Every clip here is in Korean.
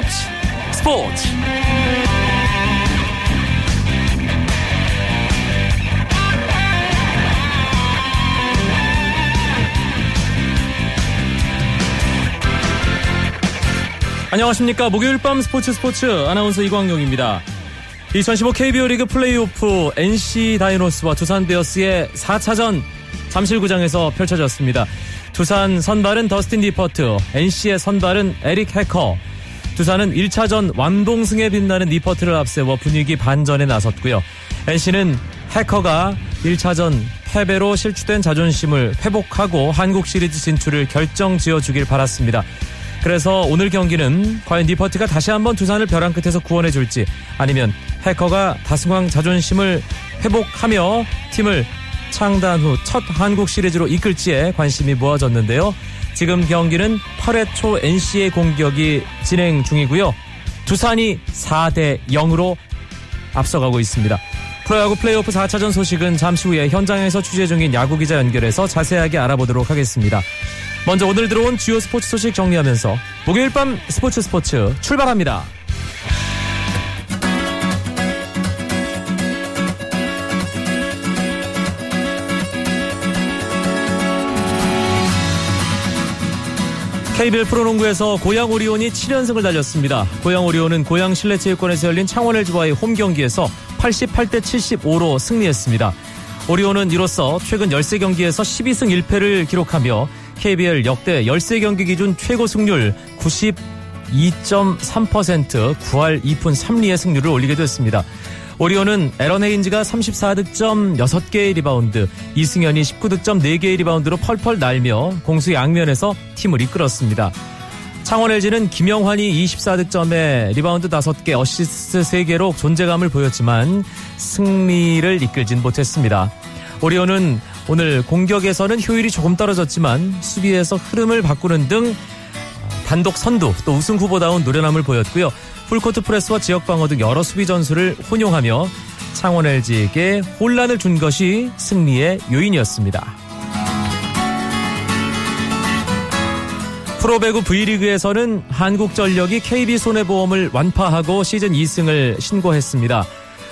스포츠 스포츠 안녕하십니까 목요일 밤 스포츠 스포츠 아나운서 이광용입니다 2015 KBO 리그 플레이오프 NC 다이노스와 두산 베어스의 4차전 잠실구장에서 펼쳐졌습니다. 두산 선발은 더스틴 니퍼트, NC의 선발은 에릭 해커. 두산은 1차전 완봉승에 빛나는 니퍼트를 앞세워 분위기 반전에 나섰고요. NC는 해커가 1차전 패배로 실추된 자존심을 회복하고 한국 시리즈 진출을 결정 지어주길 바랐습니다. 그래서 오늘 경기는 과연 니퍼트가 다시 한번 두산을 벼랑 끝에서 구원해 줄지 아니면 해커가 다승왕 자존심을 회복하며 팀을 창단 후 첫 한국 시리즈로 이끌지에 관심이 모아졌는데요. 지금 경기는 8회 초 NC의 공격이 진행 중이고요. 두산이 4대 0으로 앞서가고 있습니다. 프로야구 플레이오프 4차전 소식은 잠시 후에 현장에서 취재 중인 야구 기자 연결해서 자세하게 알아보도록 하겠습니다. 먼저 오늘 들어온 주요 스포츠 소식 정리하면서 목요일 밤 스포츠 스포츠 출발합니다. KBL 프로농구에서 고양 오리온이 7연승을 달렸습니다. 고양 오리온은 고양 실내체육관에서 열린 창원 LG와의 홈 경기에서 88대 75로 승리했습니다. 오리온은 이로써 최근 13경기에서 12승 1패를 기록하며 KBL 역대 13경기 기준 최고 승률 92.3% 9할 2푼 3리의 승률을 올리게 됐습니다. 오리온은 에런 헤인즈가 34득점 6개의 리바운드, 이승현이 19득점 4개의 리바운드로 펄펄 날며 공수 양면에서 팀을 이끌었습니다. 창원 LG는 김영환이 24득점에 리바운드 5개, 어시스트 3개로 존재감을 보였지만 승리를 이끌진 못했습니다. 오리온은 오늘 공격에서는 효율이 조금 떨어졌지만 수비에서 흐름을 바꾸는 등 단독 선두 또 우승 후보다운 노련함을 보였고요. 풀코트 프레스와 지역 방어 등 여러 수비 전술을 혼용하며 창원 LG에게 혼란을 준 것이 승리의 요인이었습니다. 프로배구 V리그에서는 한국전력이 KB손해보험을 완파하고 시즌 2승을 신고했습니다.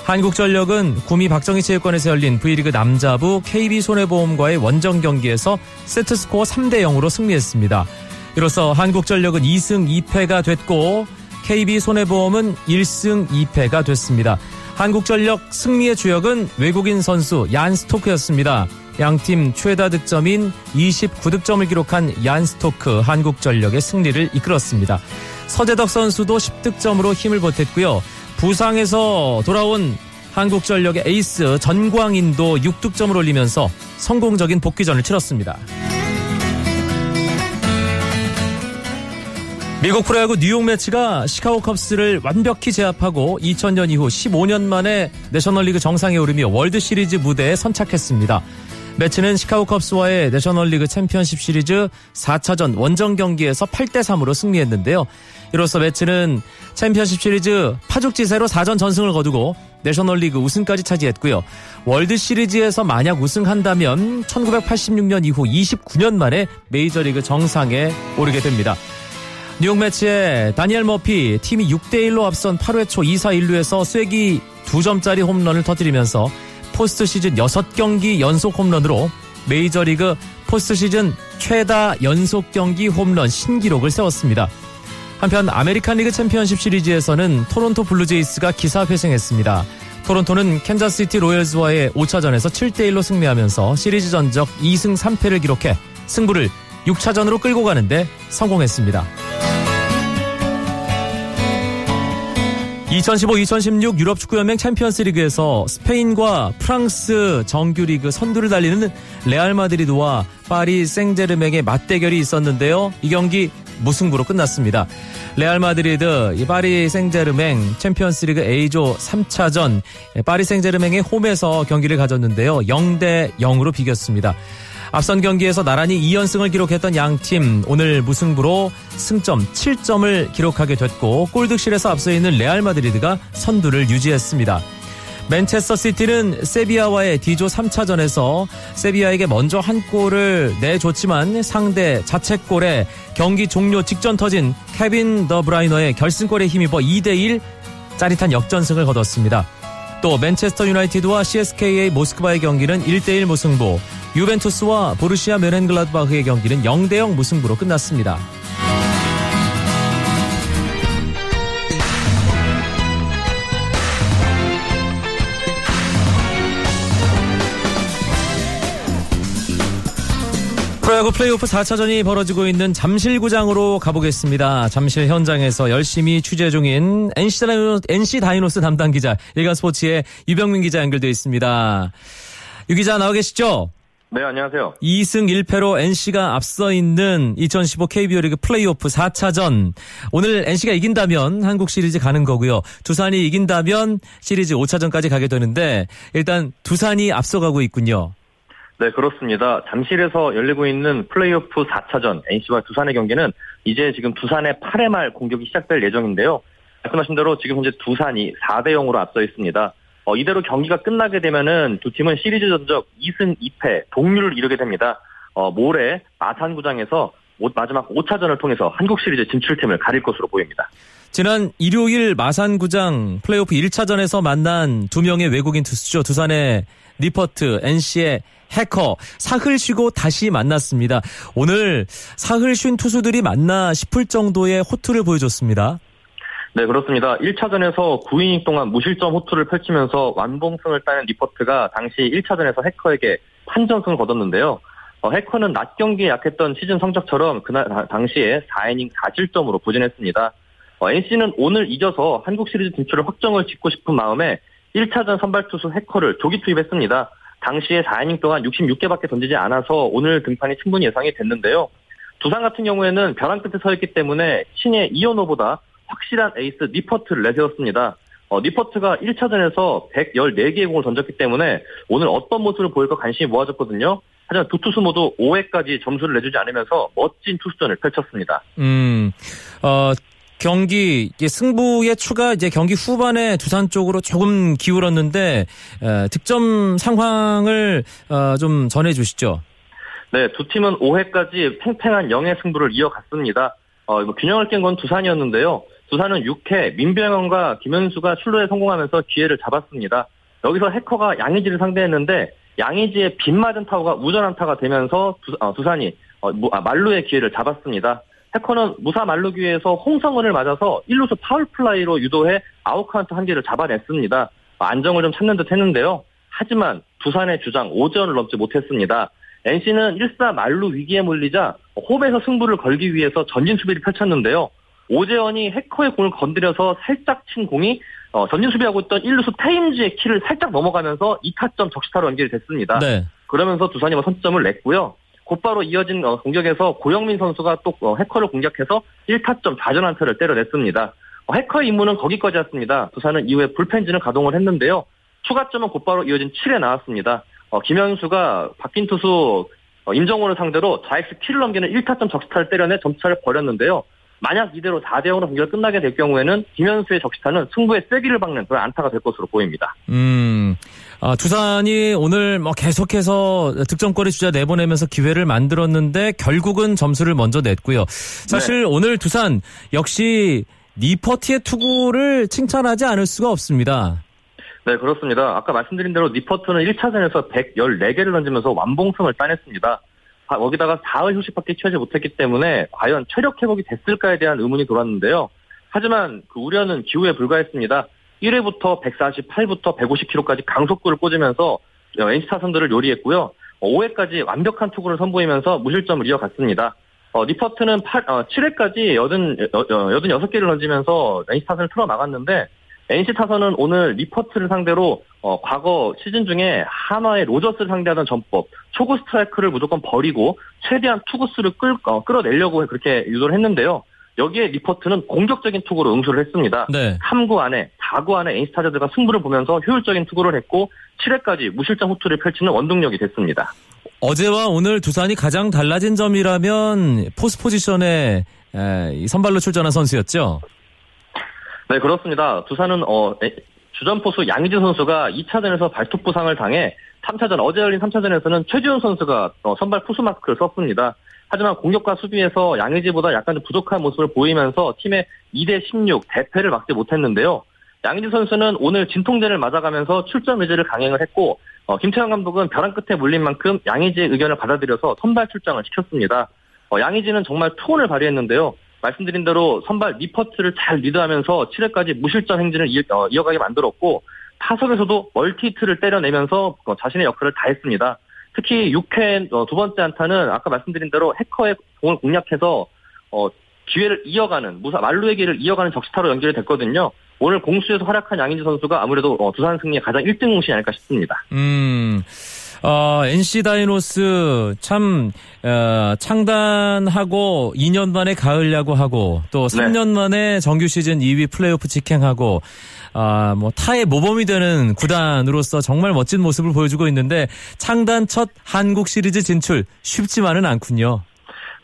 한국전력은 구미 박정희 체육관에서 열린 V리그 남자부 KB손해보험과의 원정 경기에서 세트스코어 3대 0으로 승리했습니다. 이로써 한국전력은 2승 2패가 됐고 KB손해보험은 1승 2패가 됐습니다. 한국전력 승리의 주역은 외국인 선수 얀 스토크였습니다. 양팀 최다 득점인 29득점을 기록한 얀 스토크 한국전력의 승리를 이끌었습니다. 서재덕 선수도 10득점으로 힘을 보탰고요. 부상에서 돌아온 한국전력의 에이스 전광인도 6득점을 올리면서 성공적인 복귀전을 치렀습니다. 미국 프로야구 뉴욕 메츠가 시카고 컵스를 완벽히 제압하고 2000년 이후 15년 만에 내셔널리그 정상에 오르며 월드 시리즈 무대에 선착했습니다. 메츠는 시카고 컵스와의 내셔널리그 챔피언십 시리즈 4차전 원정 경기에서 8대 3으로 승리했는데요. 이로써 메츠는 챔피언십 시리즈 파죽지세로 4전 전승을 거두고 내셔널리그 우승까지 차지했고요. 월드 시리즈에서 만약 우승한다면 1986년 이후 29년 만에 메이저리그 정상에 오르게 됩니다. 뉴욕 메츠의 다니엘 머피 팀이 6대1로 앞선 8회 초 2사 1루에서 쐐기 2점짜리 홈런을 터뜨리면서 포스트 시즌 6경기 연속 홈런으로 메이저리그 포스트 시즌 최다 연속 경기 홈런 신기록을 세웠습니다. 한편 아메리칸 리그 챔피언십 시리즈에서는 토론토 블루제이스가 기사회생했습니다. 토론토는 캔자스시티 로열즈와의 5차전에서 7대1로 승리하면서 시리즈 전적 2승 3패를 기록해 승부를 6차전으로 끌고 가는데 성공했습니다. 2015-2016 유럽 축구연맹 챔피언스 리그에서 스페인과 프랑스 정규리그 선두를 달리는 레알 마드리드와 파리 생제르맹의 맞대결이 있었는데요. 이 경기 무승부로 끝났습니다. 레알 마드리드, 파리 생제르맹 챔피언스 리그 A조 3차전 파리 생제르맹의 홈에서 경기를 가졌는데요. 0대 0으로 비겼습니다. 앞선 경기에서 나란히 2연승을 기록했던 양팀 오늘 무승부로 승점 7점을 기록하게 됐고 골득실에서 앞서 있는 레알 마드리드가 선두를 유지했습니다. 맨체스터 시티는 세비야와의 D조 3차전에서 세비야에게 먼저 한 골을 내줬지만 상대 자책골에 경기 종료 직전 터진 케빈 더 브라이너의 결승골에 힘입어 2대1 짜릿한 역전승을 거뒀습니다. 또 맨체스터 유나이티드와 CSKA 모스크바의 경기는 1대1 무승부, 유벤투스와 보르시아 메렌글라드바흐의 경기는 0대0 무승부로 끝났습니다. 프로야구 플레이오프 4차전이 벌어지고 있는 잠실구장으로 가보겠습니다. 잠실 현장에서 열심히 취재 중인 NC 다이노스, NC 다이노스 담당 기자 일간스포츠의 유병민 기자 연결되어 있습니다. 유 기자 나와 계시죠? 네, 안녕하세요. 2승 1패로 NC가 앞서 있는 2015 KBO 리그 플레이오프 4차전. 오늘 NC가 이긴다면 한국 시리즈 가는 거고요. 두산이 이긴다면 시리즈 5차전까지 가게 되는데 일단 두산이 앞서가고 있군요. 네, 그렇습니다. 잠실에서 열리고 있는 플레이오프 4차전 NC와 두산의 경기는 이제 지금 두산의 8회 말 공격이 시작될 예정인데요. 말씀하신 대로 지금 현재 두산이 4대 0으로 앞서 있습니다. 어, 이대로 경기가 끝나게 되면은 두 팀은 시리즈 전적 2승 2패 동률을 이루게 됩니다. 어, 모레 마산구장에서 마지막 5차전을 통해서 한국 시리즈 진출팀을 가릴 것으로 보입니다. 지난 일요일 마산구장 플레이오프 1차전에서 만난 두 명의 외국인 투수죠. 두산의 니퍼트, NC의 해커 사흘 쉬고 다시 만났습니다. 오늘 사흘 쉰 투수들이 만나 싶을 정도의 호투를 보여줬습니다. 네, 그렇습니다. 1차전에서 9이닝 동안 무실점 호투를 펼치면서 완봉승을 따낸 리퍼트가 당시 1차전에서 해커에게 판정승을 거뒀는데요. 어, 해커는 낮 경기에 약했던 시즌 성적처럼 그날 당시에 4이닝 4실점으로 부진했습니다. 어, NC는 오늘 이겨서 한국 시리즈 진출을 확정을 짓고 싶은 마음에 1차전 선발 투수 해커를 조기 투입했습니다. 당시에 4이닝 동안 66개밖에 던지지 않아서 오늘 등판이 충분히 예상이 됐는데요. 두산 같은 경우에는 벼랑 끝에 서 있기 때문에 신의 이현호보다 확실한 에이스 니퍼트를 내세웠습니다. 어, 니퍼트가 1차전에서 114개의 공을 던졌기 때문에 오늘 어떤 모습을 보일까 관심이 모아졌거든요. 하지만 두 투수 모두 5회까지 점수를 내주지 않으면서 멋진 투수전을 펼쳤습니다. 음, 어, 경기 승부의 추가 이제 경기 후반에 두산 쪽으로 조금 기울었는데 에, 득점 상황을 어, 좀 전해주시죠. 네, 두 팀은 5회까지 팽팽한 영의 승부를 이어갔습니다. 어, 뭐 균형을 깬 건 두산이었는데요. 두산은 6회 민병헌과 김현수가 출루에 성공하면서 기회를 잡았습니다. 여기서 해커가 양의지를 상대했는데 양의지의 빗맞은 타구가 우전 안타가 되면서 두, 어, 산이 어, 아, 만루의 기회를 잡았습니다. 해커는 무사 만루 기회에서 홍성흔을 맞아서 1루수 파울플라이로 유도해 아웃카운트 한 개를 잡아냈습니다. 안정을 좀 찾는 듯 했는데요. 하지만 두산의 주장 5전을 넘지 못했습니다. NC는 1사 말루 위기에 몰리자 홈에서 승부를 걸기 위해서 전진 수비를 펼쳤는데요. 오재원이 해커의 공을 건드려서 살짝 친 공이 어, 전진 수비하고 있던 1루수 타임즈의 키를 살짝 넘어가면서 2타점 적시타로 연결이 됐습니다. 네. 그러면서 두산이 뭐 선점을 냈고요. 곧바로 이어진 어, 공격에서 고영민 선수가 또 어, 해커를 공격해서 1타점 좌전한타를 때려냈습니다. 어, 해커의 임무는 거기까지였습니다. 두산은 이후에 불펜진을 가동을 했는데요. 추가점은 곧바로 이어진 7에 나왔습니다. 김현수가 바뀐 투수 임정호를 상대로 좌익수 키를 넘기는 1타점 적시타를 때려내 점차를 벌였는데요. 만약 이대로 4대 0으로 경기가 끝나게 될 경우에는 김현수의 적시타는 승부에 쐐기를 박는 그런 안타가 될 것으로 보입니다. 음, 아, 두산이 오늘 뭐 계속해서 득점거리 주자 내보내면서 기회를 만들었는데 결국은 점수를 먼저 냈고요. 사실 네. 오늘 두산 역시 니퍼트의 투구를 칭찬하지 않을 수가 없습니다. 네, 그렇습니다. 아까 말씀드린 대로 니퍼트는 1차전에서 114개를 던지면서 완봉승을 따냈습니다. 거기다가 4흘 휴식밖에 취하지 못했기 때문에 과연 체력 회복이 됐을까에 대한 의문이 돌았는데요. 하지만 그 우려는 기후에 불과했습니다. 1회부터 148부터 150km까지 강속구를 꽂으면서 NC 타선들을 요리했고요. 5회까지 완벽한 투구를 선보이면서 무실점을 이어갔습니다. 어, 니퍼트는 8, 어, 7회까지 80, 86개를 던지면서 NC 타선을 틀어 막았는데 NC 타선은 오늘 니퍼트를 상대로 어, 과거 시즌 중에 한화의 로저스를 상대하던 전법 초구 스트라이크를 무조건 버리고 최대한 투구수를 끌, 어, 끌어내려고 그렇게 유도를 했는데요. 여기에 니퍼트는 공격적인 투구로 응수를 했습니다. 네. 3구 안에 4구 안에 NC 타자들과 승부를 보면서 효율적인 투구를 했고 7회까지 무실점 호투를 펼치는 원동력이 됐습니다. 어제와 오늘 두산이 가장 달라진 점이라면 포스 포지션에 선발로 출전한 선수였죠. 네, 그렇습니다. 두산은 어 주전 포수 양희진 선수가 2차전에서 발톱 부상을 당해 3차전 어제 열린 3차전에서는 최지훈 선수가 어, 선발 포수 마스크를 썼습니다. 하지만 공격과 수비에서 양의지보다 약간 좀 부족한 모습을 보이면서 팀의 2대 16 대패를 막지 못했는데요. 양의지 선수는 오늘 진통제를 맞아가면서 출전 의지를 강행을 했고 어, 김태형 감독은 벼랑 끝에 몰린 만큼 양의지의 의견을 받아들여서 선발 출장을 시켰습니다. 어, 양의지는 정말 투혼을 발휘했는데요. 말씀드린 대로 선발 니퍼트를 잘 리드하면서 7회까지 무실점 행진을 이어, 어, 가게 만들었고 타석에서도 멀티히트를 때려내면서 어, 자신의 역할을 다했습니다. 특히 6회 어, 두 번째 안타는 아까 말씀드린 대로 해커의 공을 공략해서 어, 기회를 이어가는 무사 만루의 길을 이어가는 적시타로 연결이 됐거든요. 오늘 공수에서 활약한 양인지 선수가 아무래도 어, 두산 승리의 가장 1등 공신이 아닐까 싶습니다. 음. 어, NC 다이노스 참 어, 창단하고 2년 만에 가을 야구하고 또 3년 네. 만에 정규 시즌 2위 플레이오프 직행하고 아, 뭐 타의 모범이 되는 구단으로서 정말 멋진 모습을 보여주고 있는데 창단 첫 한국 시리즈 진출 쉽지만은 않군요.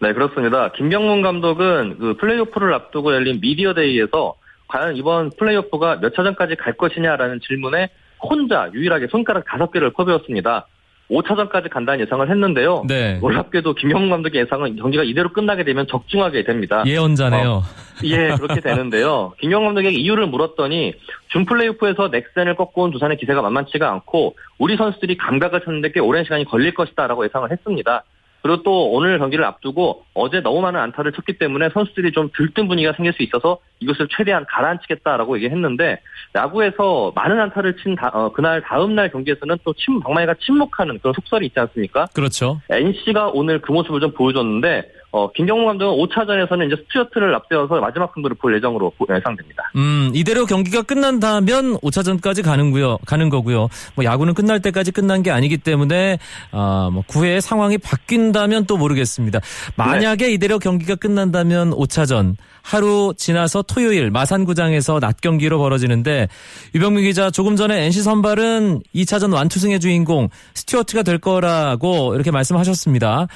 네, 그렇습니다. 김경문 감독은 그 플레이오프를 앞두고 열린 미디어데이에서 과연 이번 플레이오프가 몇 차전까지 갈 것이냐라는 질문에 혼자 유일하게 손가락 다섯 개를 퍼부었습니다. 5차전까지 간다는 예상을 했는데요. 네. 놀랍게도 김경문 감독의 예상은 경기가 이대로 끝나게 되면 적중하게 됩니다. 예언자네요. 어, 예, 그렇게 되는데요. 김경문 감독에게 이유를 물었더니 준 플레이오프에서 넥센을 꺾고 온 두산의 기세가 만만치가 않고 우리 선수들이 감각을 찾는데 꽤 오랜 시간이 걸릴 것이다라고 예상을 했습니다. 그리고 또 오늘 경기를 앞두고 어제 너무 많은 안타를 쳤기 때문에 선수들이 좀 들뜬 분위기가 생길 수 있어서 이것을 최대한 가라앉히겠다라고 얘기했는데 야구에서 많은 안타를 친 다, 어, 그날 다음 날 경기에서는 또 침, 방망이가 침묵하는 그런 속설이 있지 않습니까? 그렇죠. NC가 오늘 그 모습을 좀 보여줬는데 어, 김경문 감독은 5차전에서는 이제 스튜어트를 앞세워서 마지막 승부를 볼 예정으로 예상됩니다. 음, 이대로 경기가 끝난다면 5차전까지 가는고요, 가는 거고요. 뭐 야구는 끝날 때까지 끝난 게 아니기 때문에 어, 뭐 9회 상황이 바뀐다면 또 모르겠습니다. 만약에 네. 이대로 경기가 끝난다면 5차전 하루 지나서 토요일 마산구장에서 낮 경기로 벌어지는데 유병민 기자 조금 전에 NC 선발은 2차전 완투승의 주인공 스튜어트가 될 거라고 이렇게 말씀하셨습니다.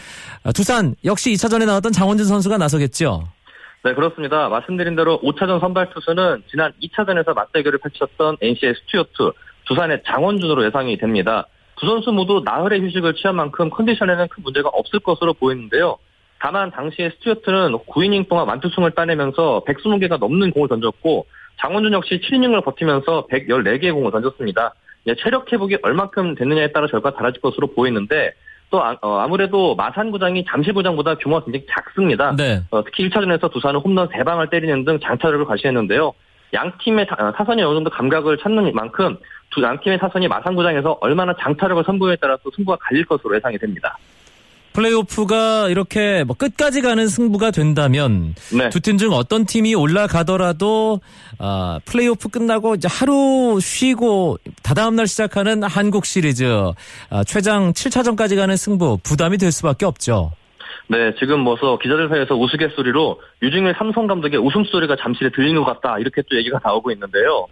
아, 두산 역시 2차전에 나왔던 장원준 선수가 나서겠죠. 네, 그렇습니다. 말씀드린 대로 5차전 선발 투수는 지난 2차전에서 맞대결을 펼쳤던 NC의 스튜어트, 두산의 장원준으로 예상이 됩니다. 두 선수 모두 나흘의 휴식을 취한 만큼 컨디션에는 큰 문제가 없을 것으로 보이는데요. 다만 당시에 스튜어트는 9이닝 동안 완투승을 따내면서 120개가 넘는 공을 던졌고 장원준 역시 7이닝을 버티면서 114개의 공을 던졌습니다. 체력 회복이 얼마큼 됐느냐에 따라 결과가 달라질 것으로 보이는데 또 아, 어, 무래도 마산구장이 잠실구장보다 규모가 굉장히 작습니다. 네. 어, 특히 1차전에서 두산은 홈런 3방을 때리는 등 장타력을 과시했는데요. 양 팀의 타, 어, 선이 어느 정도 감각을 찾는 만큼 두 양 팀의 타선이 마산구장에서 얼마나 장타력을 선보에 따라서 승부가 갈릴 것으로 예상이 됩니다. 플레이오프가 이렇게 뭐 끝까지 가는 승부가 된다면 네. 두팀 중 어떤 팀이 올라가더라도 어, 플레이오프 끝나고 이제 하루 쉬고 다다음 날 시작하는 한국 시리즈 어, 최장 7차전까지 가는 승부 부담이 될 수밖에 없죠. 네, 지금 뭐서 기자들 사이에서 우스갯소리로 유중일 삼성 감독의 웃음소리가 잠시 들리는 것 같다 이렇게 또 얘기가 나오고 있는데요.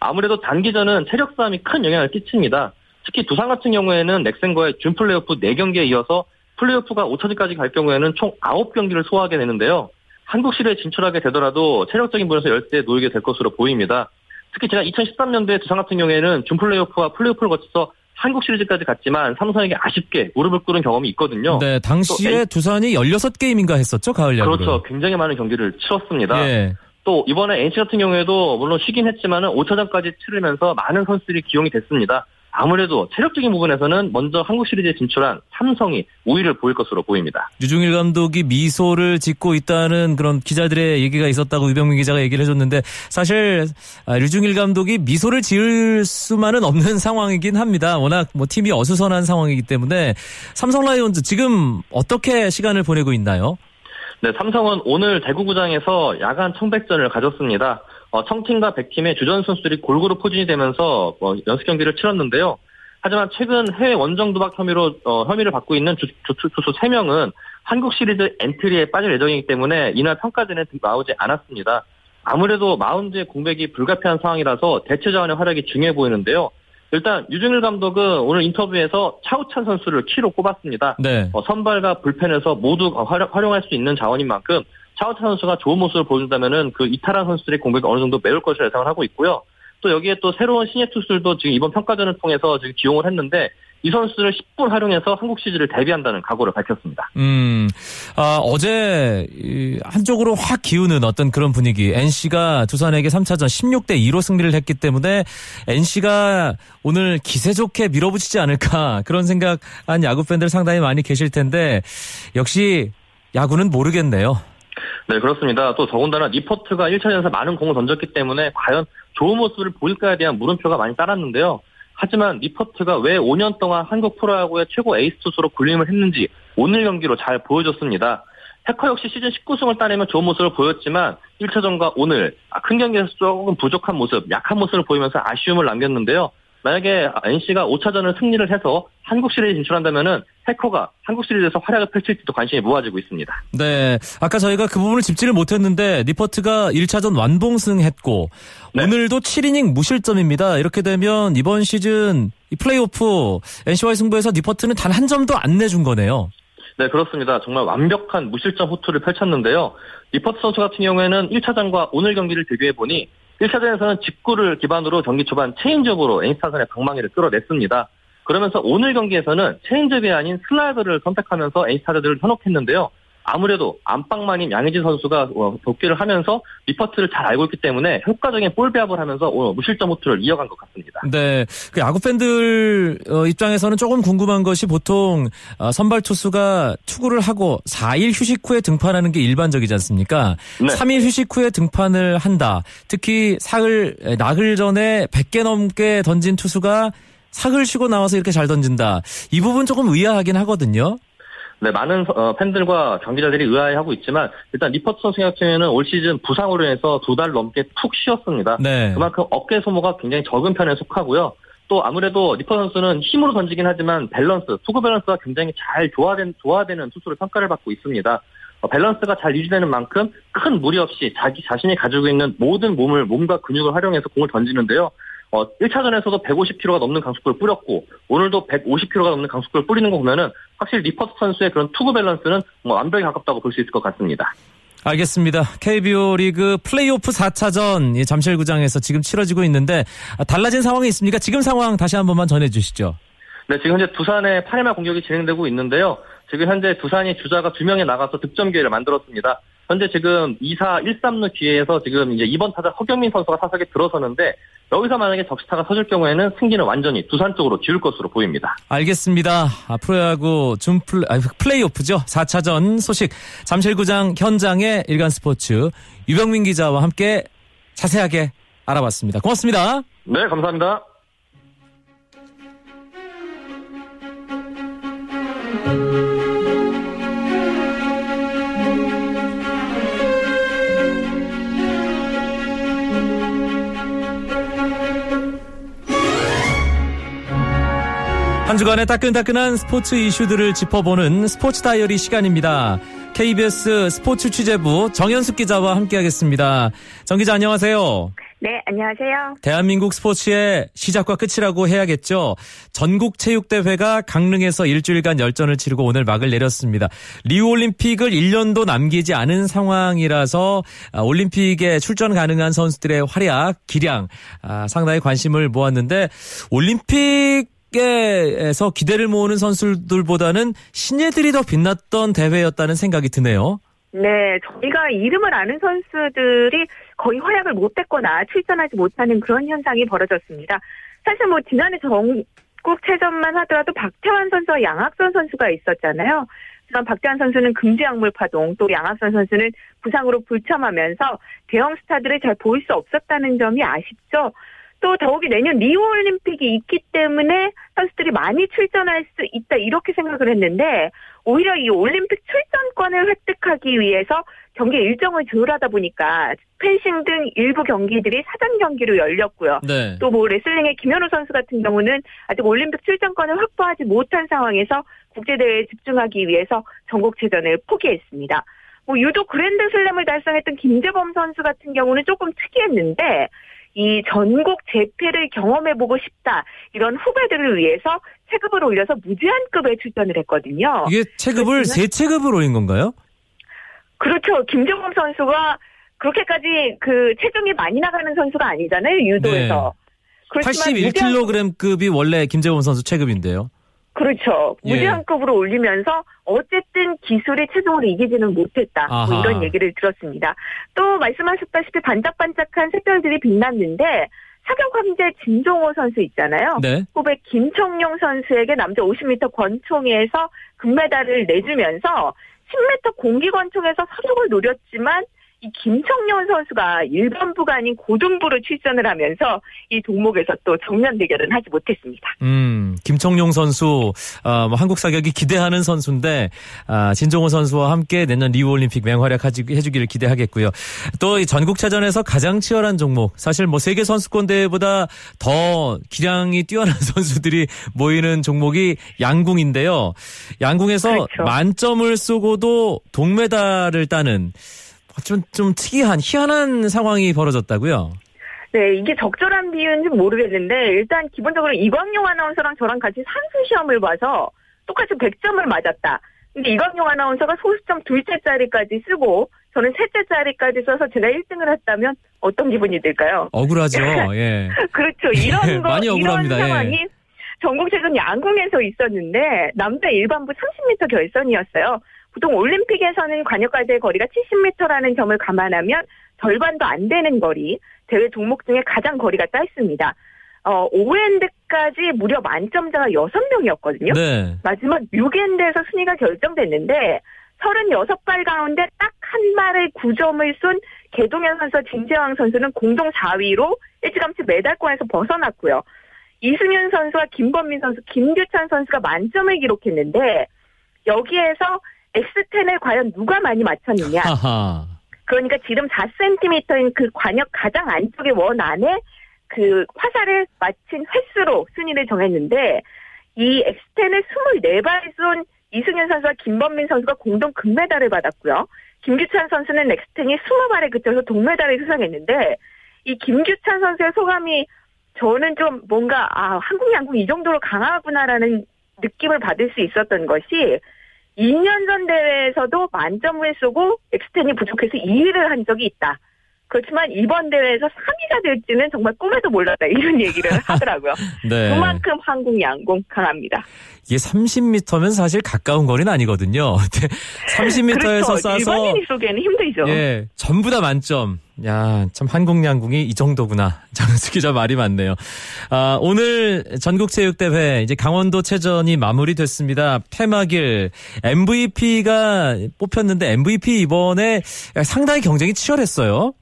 아무래도 단기전은 체력 싸움이 큰 영향을 끼칩니다. 특히 두산 같은 경우에는 넥센과의 준 플레이오프 4경기에 이어서 플레이오프가 5차전까지 갈 경우에는 총 9경기를 소화하게 되는데요. 한국 시리에 진출하게 되더라도 체력적인 부분에서 열대 놓이게 될 것으로 보입니다. 특히 제가 2013년도에 두산 같은 경우에는 준 플레이오프와 플레이오프를 거쳐서 한국 시리즈까지 갔지만 삼성에게 아쉽게 무릎을 꿇은 경험이 있거든요. 네, 당시에 에... 두산이 16게임인가 했었죠, 가을 야구. 그렇죠. 굉장히 많은 경기를 치렀습니다. 예. 또 이번에 NC 같은 경우에도 물론 쉬긴 했지만은 5차전까지 치르면서 많은 선수들이 기용이 됐습니다. 아무래도 체력적인 부분에서는 먼저 한국 시리즈에 진출한 삼성이 우위를 보일 것으로 보입니다. 유중일 감독이 미소를 짓고 있다는 그런 기자들의 얘기가 있었다고 유병민 기자가 얘기를 해줬는데 사실 아, 류중일 감독이 미소를 지을 수만은 없는 상황이긴 합니다. 워낙 뭐 팀이 어수선한 상황이기 때문에 삼성 라이온즈 지금 어떻게 시간을 보내고 있나요? 네, 삼성은 오늘 대구구장에서 야간 청백전을 가졌습니다. 어, 청팀과 백팀의 주전 선수들이 골고루 포진이 되면서 어, 연습 경기를 치렀는데요. 하지만 최근 해외 원정 도박 혐의로 어, 혐의를 받고 있는 주, 주, 투수 3명은 한국 시리즈 엔트리에 빠질 예정이기 때문에 이날 평가전에 나오지 않았습니다. 아무래도 마운드의 공백이 불가피한 상황이라서 대체 자원의 활약이 중요해 보이는데요. 일단 류중일 감독은 오늘 인터뷰에서 차우찬 선수를 키로 꼽았습니다. 네. 어, 선발과 불펜에서 모두 활용할 수 있는 자원인 만큼 차우찬 선수가 좋은 모습을 보여준다면은 그 이탈한 선수들의 공백이 어느 정도 메울 것을 예상을 하고 있고요. 또 여기에 또 새로운 신예 투수들도 지금 이번 평가전을 통해서 지금 기용을 했는데 이 선수를 10분 활용해서 한국 시리즈를 대비한다는 각오를 밝혔습니다. 음, 아, 어제 한쪽으로 확 기우는 어떤 그런 분위기. NC가 두산에게 3차전 16대 2로 승리를 했기 때문에 NC가 오늘 기세 좋게 밀어붙이지 않을까 그런 생각한 야구 팬들 상당히 많이 계실 텐데 역시 야구는 모르겠네요. 네, 그렇습니다. 또 더군다나 니퍼트가 1차전에서 많은 공을 던졌기 때문에 과연 좋은 모습을 보일까에 대한 물음표가 많이 따랐는데요. 하지만 니퍼트가 왜 5년 동안 한국 프로야구의 최고 에이스 투수로 군림을 했는지 오늘 경기로 잘 보여줬습니다. 해커 역시 시즌 19승을 따내면 좋은 모습을 보였지만 1차전과 오늘 큰 경기에서 조금 부족한 모습, 약한 모습을 보이면서 아쉬움을 남겼는데요. 만약에 NC가 5차전을 승리를 해서 한국 시리즈 진출한다면은 해커가 한국 시리즈에서 활약을 펼칠지도 관심이 모아지고 있습니다. 네. 아까 저희가 그 부분을 짚지를 못했는데 니퍼트가 1차전 완봉승했고 네. 오늘도 7이닝 무실점입니다. 이렇게 되면 이번 시즌 플레이오프 NC와의 승부에서 니퍼트는 단 한 점도 안 내준 거네요. 네, 그렇습니다. 정말 완벽한 무실점 호투를 펼쳤는데요. 니퍼트 선수 같은 경우에는 1차전과 오늘 경기를 비교해보니 1차전에서는 직구를 기반으로 경기 초반 체인지업으로 NC 타선의 방망이를 끌어냈습니다. 그러면서 오늘 경기에서는 체인지업이 아닌 슬라이더를 선택하면서 NC 타자들을 현혹했는데요. 아무래도 안방마님인 양의지 선수가 어, 복귀를 하면서 니퍼트를 잘 알고 있기 때문에 효과적인 볼 배합을 하면서 무실점 호투를 이어간 것 같습니다. 네, 그 야구 팬들 어, 입장에서는 조금 궁금한 것이 보통 어, 선발 투수가 투구를 하고 4일 휴식 후에 등판하는 게 일반적이지 않습니까? 네. 3일 휴식 후에 등판을 한다. 특히 사흘 나흘 전에 100개 넘게 던진 투수가 사흘 쉬고 나와서 이렇게 잘 던진다. 이 부분 조금 의아하긴 하거든요. 네, 많은 어, 팬들과 관계자들이 의아해하고 있지만 일단 니퍼트 선수 같은 경우에는 올 시즌 부상으로 인해서 두 달 넘게 푹 쉬었습니다. 네. 그만큼 어깨 소모가 굉장히 적은 편에 속하고요. 또 아무래도 니퍼트 선수는 힘으로 던지긴 하지만 밸런스, 투구 밸런스가 굉장히 잘 조화된, 조화되는 투수로 평가를 받고 있습니다. 어, 밸런스가 잘 유지되는 만큼 큰 무리 없이 자기 자신이 가지고 있는 모든 몸을, 몸과 근육을 활용해서 공을 던지는데요. 어, 1차전에서도 150km가 넘는 강속구를 뿌렸고 오늘도 150km가 넘는 강속구를 뿌리는 거 보면은 확실히 니퍼트 선수의 그런 투구 밸런스는 뭐 완벽에 가깝다고 볼 수 있을 것 같습니다. 알겠습니다. KBO 리그 플레이오프 4차전 잠실구장에서 지금 치러지고 있는데 아, 달라진 상황이 있습니까? 지금 상황 다시 한 번만 전해 주시죠. 네, 지금 현재 두산의 8회말 공격이 진행되고 있는데요. 지금 현재 두산이 주자가 2명이 나가서 득점 기회를 만들었습니다. 현재 지금 2사 1-3루 기회에서 지금 이제 이번 타자 허경민 선수가 타석에 들어서는데 여기서 만약에 적시타가 터질 경우에는 승기는 완전히 두산 쪽으로 기울 것으로 보입니다. 알겠습니다. 아, 프로야구 준 플레이, 아, 플레이오프죠. 4차전 소식 잠실구장 현장의 일간 스포츠 유병민 기자와 함께 자세하게 알아봤습니다. 고맙습니다. 네, 감사합니다. 한 주간의 따끈따끈한 스포츠 이슈들을 짚어보는 스포츠 다이어리 시간입니다. KBS 스포츠 취재부 정현숙 기자와 함께하겠습니다. 정 기자 안녕하세요. 네, 안녕하세요. 대한민국 스포츠의 시작과 끝이라고 해야겠죠. 전국 체육대회가 강릉에서 일주일간 열전을 치르고 오늘 막을 내렸습니다. 리우 올림픽을 1년도 남기지 않은 상황이라서 아, 올림픽에 출전 가능한 선수들의 활약, 기량 아, 상당히 관심을 모았는데 올림픽 밖에서 기대를 모으는 선수들보다는 신예들이 더 빛났던 대회였다는 생각이 드네요. 네, 저희가 이름을 아는 선수들이 거의 활약을 못했거나 출전하지 못하는 그런 현상이 벌어졌습니다. 사실 뭐 지난해 전국체전만 하더라도 박태환 선수와 양학선 선수가 있었잖아요. 하지만 박태환 선수는 금지 약물 파동, 또 양학선 선수는 부상으로 불참하면서 대형 스타들을 잘 보일 수 없었다는 점이 아쉽죠. 또 더욱이 내년 리우 올림픽이 있기 때문에 선수들이 많이 출전할 수 있다 이렇게 생각을 했는데 오히려 이 올림픽 출전권을 획득하기 위해서 경기 일정을 조율하다 보니까 펜싱 등 일부 경기들이 사전 경기로 열렸고요. 네. 또뭐 레슬링의 김현우 선수 같은 경우는 아직 올림픽 출전권을 확보하지 못한 상황에서 국제대회에 집중하기 위해서 전국체전을 포기했습니다. 뭐 유독 그랜드 슬램을 달성했던 김재범 선수 같은 경우는 조금 특이했는데 이 전국 재패를 경험해보고 싶다 이런 후배들을 위해서 체급을 올려서 무제한급에 출전을 했거든요. 이게 체급을 세 체급을 올린 건가요? 그렇죠. 김정범 선수가 그렇게까지 그 체중이 많이 나가는 선수가 아니잖아요 유도에서. 무제한- 81kg급이 원래 김재범 선수 체급인데요. 그렇죠. 예. 무제한급으로 올리면서 어쨌든 기술의 체중을 이기지는 못했다. 뭐 이런 얘기를 들었습니다. 또 말씀하셨다시피 반짝반짝한 색깔들이 빛났는데 사격 황제 진종호 선수 있잖아요. 네. 후배 김청용 선수에게 남자 50m 권총에서 금메달을 내주면서 10m 공기 권총에서 서력을 노렸지만 이 김청용 선수가 일반부가 아닌 고등부로 출전을 하면서 이 종목에서 또 정면 대결은 하지 못했습니다. 음, 김청용 선수, 아, 뭐 한국 사격이 기대하는 선수인데, 아, 진종호 선수와 함께 내년 리우 올림픽 맹활약 하지- 해주기를 기대하겠고요. 또이 전국체전에서 가장 치열한 종목, 사실 뭐 세계 선수권 대회보다 더 기량이 뛰어난 선수들이 모이는 종목이 양궁인데요. 양궁에서 그렇죠. 만점을 쏘고도 동메달을 따는 좀, 좀 특이한, 희한한 상황이 벌어졌다고요? 네, 이게 적절한 비유인지 모르겠는데 일단 기본적으로 이광용 아나운서랑 저랑 같이 산수 시험을 봐서 똑같이 100점을 맞았다. 근데 이광용 아나운서가 소수점 둘째 자리까지 쓰고 저는 셋째 자리까지 써서 제가 1등을 했다면 어떤 기분이 들까요? 억울하죠, 예. 그렇죠. 이런 거 많이 억울합니다. 이런 예. 상황이 전국체전 양궁에서 있었는데 남자 일반부 30m 결선이었어요. 보통 올림픽에서는 관역까지의 거리가 70m라는 점을 감안하면 절반도 안 되는 거리. 대회 종목 중에 가장 거리가 짧습니다. 어, 5엔드까지 무려 만점자가 6명이었거든요. 네. 마지막 6엔드에서 순위가 결정됐는데 36발 가운데 딱 한 발의 9점을 쏜 개동현 선수와 진재왕 선수는 공동 4위로 일찌감치 메달권에서 벗어났고요. 이승윤 선수와 김범민 선수, 김규찬 선수가 만점을 기록했는데 여기에서 X10을 과연 누가 많이 맞췄느냐. 하하. 그러니까 지름 4cm인 그 관역 가장 안쪽의 원 안에 그 화살을 맞힌 횟수로 순위를 정했는데 이 X10을 24발 쏜 이승현 선수와 김범민 선수가 공동 금메달을 받았고요. 김규찬 선수는 X10이 20발에 그쳐서 동메달을 수상했는데 이 김규찬 선수의 소감이 저는 좀 뭔가 아 한국 양궁 이 정도로 강하구나라는 느낌을 받을 수 있었던 것이 2년 전 대회에서도 만점을 쏘고 X10이 부족해서 2위를 한 적이 있다. 그렇지만 이번 대회에서 3위가 될지는 정말 꿈에도 몰랐다. 이런 얘기를 하더라고요. 네. 그만큼 한국 양궁 강합니다. 이게 30m면 사실 가까운 거리는 아니거든요. 30m에서 그렇죠. 쏴서 일반인이 쏘기에는 힘들죠. 예, 전부 다 만점. 야, 참 한국 양궁이 이 정도구나. 장수 기자 말이 많네요. 아, 오늘 전국체육대회 이제 강원도 체전이 마무리됐습니다. 폐막일 MVP가 뽑혔는데 MVP 이번에 상당히 경쟁이 치열했어요.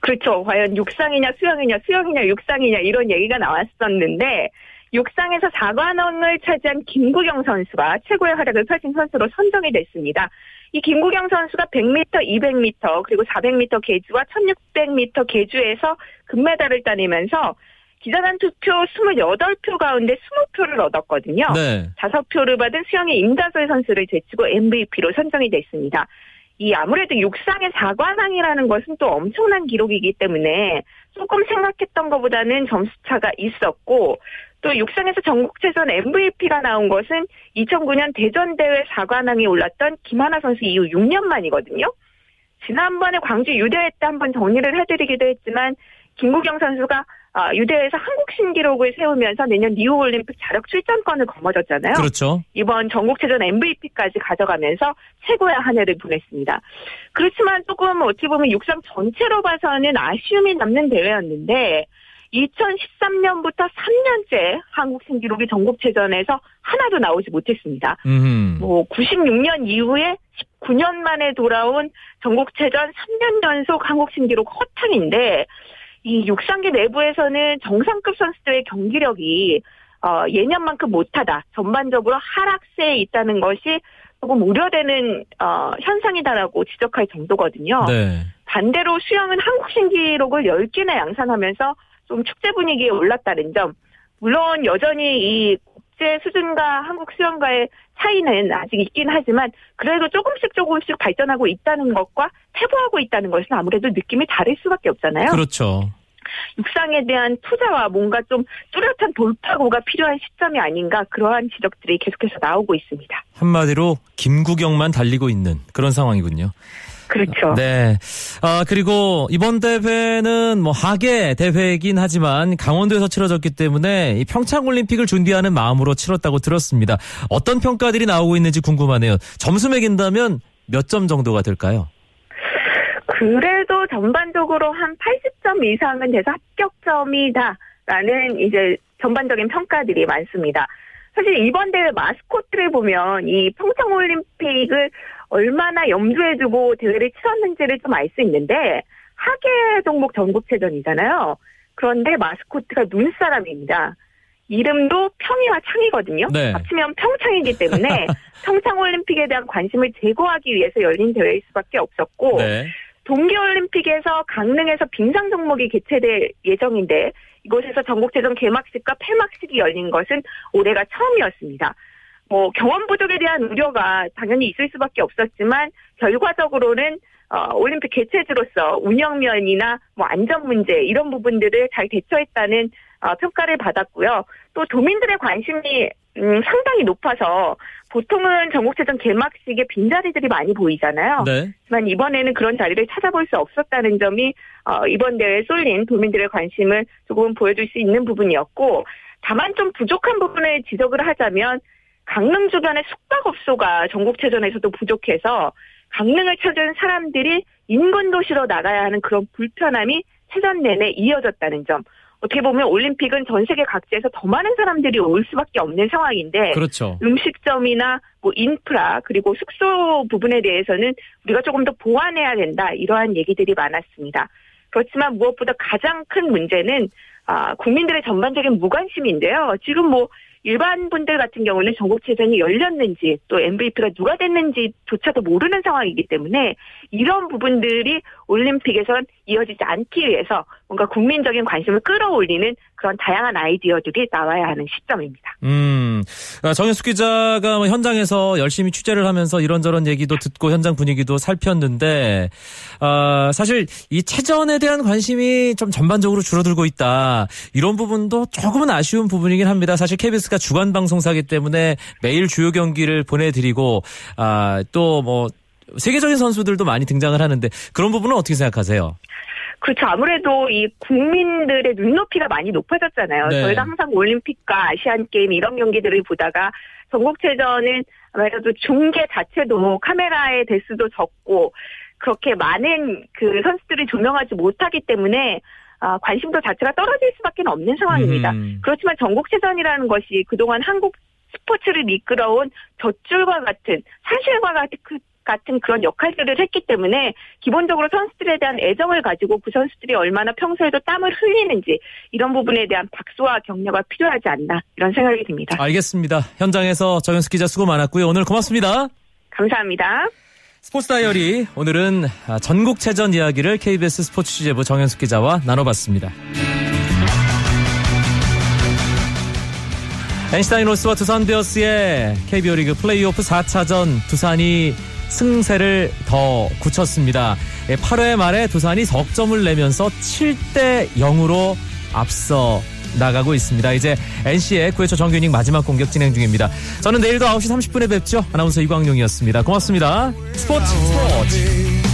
그렇죠. 과연 육상이냐 수영이냐 수영이냐 육상이냐 이런 얘기가 나왔었는데 육상에서 4관왕을 차지한 김구경 선수가 최고의 활약을 펼친 선수로 선정이 됐습니다. 이 김구경 선수가 100m, 200m 그리고 400m 계주와 1600m 계주에서 금메달을 따내면서 기자단 투표 28표 가운데 20표를 얻었거든요. 네. 5표를 받은 수영의 임다솔 선수를 제치고 MVP로 선정이 됐습니다. 이 아무래도 육상의 4관왕이라는 것은 또 엄청난 기록이기 때문에 조금 생각했던 것보다는 점수차가 있었고 또 육상에서 전국체전 MVP가 나온 것은 2009년 대전대회 4관왕에 올랐던 김하나 선수 이후 6년 만이거든요. 지난번에 광주 유대회 때 한번 정리를 해드리기도 했지만 김구경 선수가 아, 유대회에서 한국 신기록을 세우면서 내년 리우 올림픽 자력 출전권을 거머쥐었잖아요. 그렇죠. 이번 전국체전 MVP까지 가져가면서 최고의 한 해를 보냈습니다. 그렇지만 조금 어찌 보면 육상 전체로 봐서는 아쉬움이 남는 대회였는데 2013년부터 3년째 한국 신기록이 전국체전에서 하나도 나오지 못했습니다. 음. 뭐 96년 이후에 19년 만에 돌아온 전국체전 3년 연속 한국 신기록 허탕인데 이 육상계 내부에서는 정상급 선수들의 경기력이 어, 예년만큼 못하다. 전반적으로 하락세에 있다는 것이 조금 우려되는 어, 현상이다라고 지적할 정도거든요. 네. 반대로 수영은 한국 신기록을 10개나 양산하면서 좀 축제 분위기에 올랐다는 점. 물론 여전히 이 국제 수준과 한국 수영과의 차이는 아직 있긴 하지만 그래도 조금씩 조금씩 발전하고 있다는 것과 퇴보하고 있다는 것은 아무래도 느낌이 다를 수밖에 없잖아요. 그렇죠. 육상에 대한 투자와 뭔가 좀 뚜렷한 돌파구가 필요한 시점이 아닌가 그러한 지적들이 계속해서 나오고 있습니다. 한마디로 김구경만 달리고 있는 그런 상황이군요. 그렇죠. 네. 아, 그리고 이번 대회는 뭐 하계 대회이긴 하지만 강원도에서 치러졌기 때문에 이 평창 올림픽을 준비하는 마음으로 치렀다고 들었습니다. 어떤 평가들이 나오고 있는지 궁금하네요. 점수 매긴다면 몇 점 정도가 될까요? 그래도 전반적으로 한 80점 이상은 돼서 합격점이다라는 이제 전반적인 평가들이 많습니다. 사실 이번 대회 마스코트를 보면 이 평창 올림픽을 얼마나 염두에 두고 대회를 치렀는지를 좀 알 수 있는데 하계 종목 전국체전이잖아요. 그런데 마스코트가 눈사람입니다. 이름도 평이와 창이거든요. 네. 합치면 평창이기 때문에 평창 올림픽에 대한 관심을 제거하기 위해서 열린 대회일 수밖에 없었고 네. 동계올림픽에서 강릉에서 빙상 종목이 개최될 예정인데 이곳에서 전국체전 개막식과 폐막식이 열린 것은 올해가 처음이었습니다. 뭐 경험 부족에 대한 우려가 당연히 있을 수밖에 없었지만 결과적으로는 어, 올림픽 개최지로서 운영면이나 뭐 안전 문제 이런 부분들을 잘 대처했다는 어, 평가를 받았고요. 또 도민들의 관심이 음, 상당히 높아서 보통은 전국체전 개막식에 빈자리들이 많이 보이잖아요. 네. 하지만 이번에는 그런 자리를 찾아볼 수 없었다는 점이 어, 이번 대회에 쏠린 도민들의 관심을 조금 보여줄 수 있는 부분이었고 다만 좀 부족한 부분을 지적을 하자면 강릉 주변의 숙박업소가 전국체전에서도 부족해서 강릉을 찾은 사람들이 인근 도시로 나가야 하는 그런 불편함이 체전 내내 이어졌다는 점. 어떻게 보면 올림픽은 전 세계 각지에서 더 많은 사람들이 올 수밖에 없는 상황인데 그렇죠. 음식점이나 뭐 인프라 그리고 숙소 부분에 대해서는 우리가 조금 더 보완해야 된다 이러한 얘기들이 많았습니다. 그렇지만 무엇보다 가장 큰 문제는 아, 국민들의 전반적인 무관심인데요. 지금 뭐 일반 분들 같은 경우는 전국 체전이 열렸는지 또 MVP가 누가 됐는지조차도 모르는 상황이기 때문에 이런 부분들이 올림픽에선 이어지지 않기 위해서 뭔가 국민적인 관심을 끌어올리는 그런 다양한 아이디어들이 나와야 하는 시점입니다. 음, 아, 정현숙 기자가 뭐 현장에서 열심히 취재를 하면서 이런저런 얘기도 듣고 현장 분위기도 살폈는데, 아, 사실 이 체전에 대한 관심이 좀 전반적으로 줄어들고 있다. 이런 부분도 조금은 아쉬운 부분이긴 합니다. 사실 KBS가 주간 방송사기 때문에 매일 주요 경기를 보내드리고, 아, 또 뭐, 세계적인 선수들도 많이 등장을 하는데 그런 부분은 어떻게 생각하세요? 그렇죠. 아무래도 이 국민들의 눈높이가 많이 높아졌잖아요. 네. 저희가 항상 올림픽과 아시안 게임 이런 경기들을 보다가 전국체전은 아무래도 중계 자체도 카메라의 대수도 적고 그렇게 많은 그 선수들을 조명하지 못하기 때문에 아, 관심도 자체가 떨어질 수밖에 없는 상황입니다. 음. 그렇지만 전국체전이라는 것이 그동안 한국 스포츠를 이끌어온 젖줄과 같은 사실과 같은 그 같은 그런 역할들을 했기 때문에 기본적으로 선수들에 대한 애정을 가지고 그 선수들이 얼마나 평소에도 땀을 흘리는지 이런 부분에 대한 박수와 격려가 필요하지 않나 이런 생각이 듭니다. 알겠습니다. 현장에서 정현숙 기자 수고 많았고요. 오늘 고맙습니다. 감사합니다. 스포츠 다이어리 오늘은 아, 전국체전 이야기를 KBS 스포츠 취재부 정현숙 기자와 나눠봤습니다. NC 다이노스와 두산 베어스의 KBO 리그 플레이오프 4차전 두산이 승세를 더 굳혔습니다. 8회 말에 두산이 석점을 내면서 7대 0으로 앞서 나가고 있습니다. 이제 NC의 9회초 정규닝 마지막 공격 진행 중입니다. 저는 내일도 9시 30분에 뵙죠. 아나운서 이광용이었습니다. 고맙습니다. 스포츠 스포츠.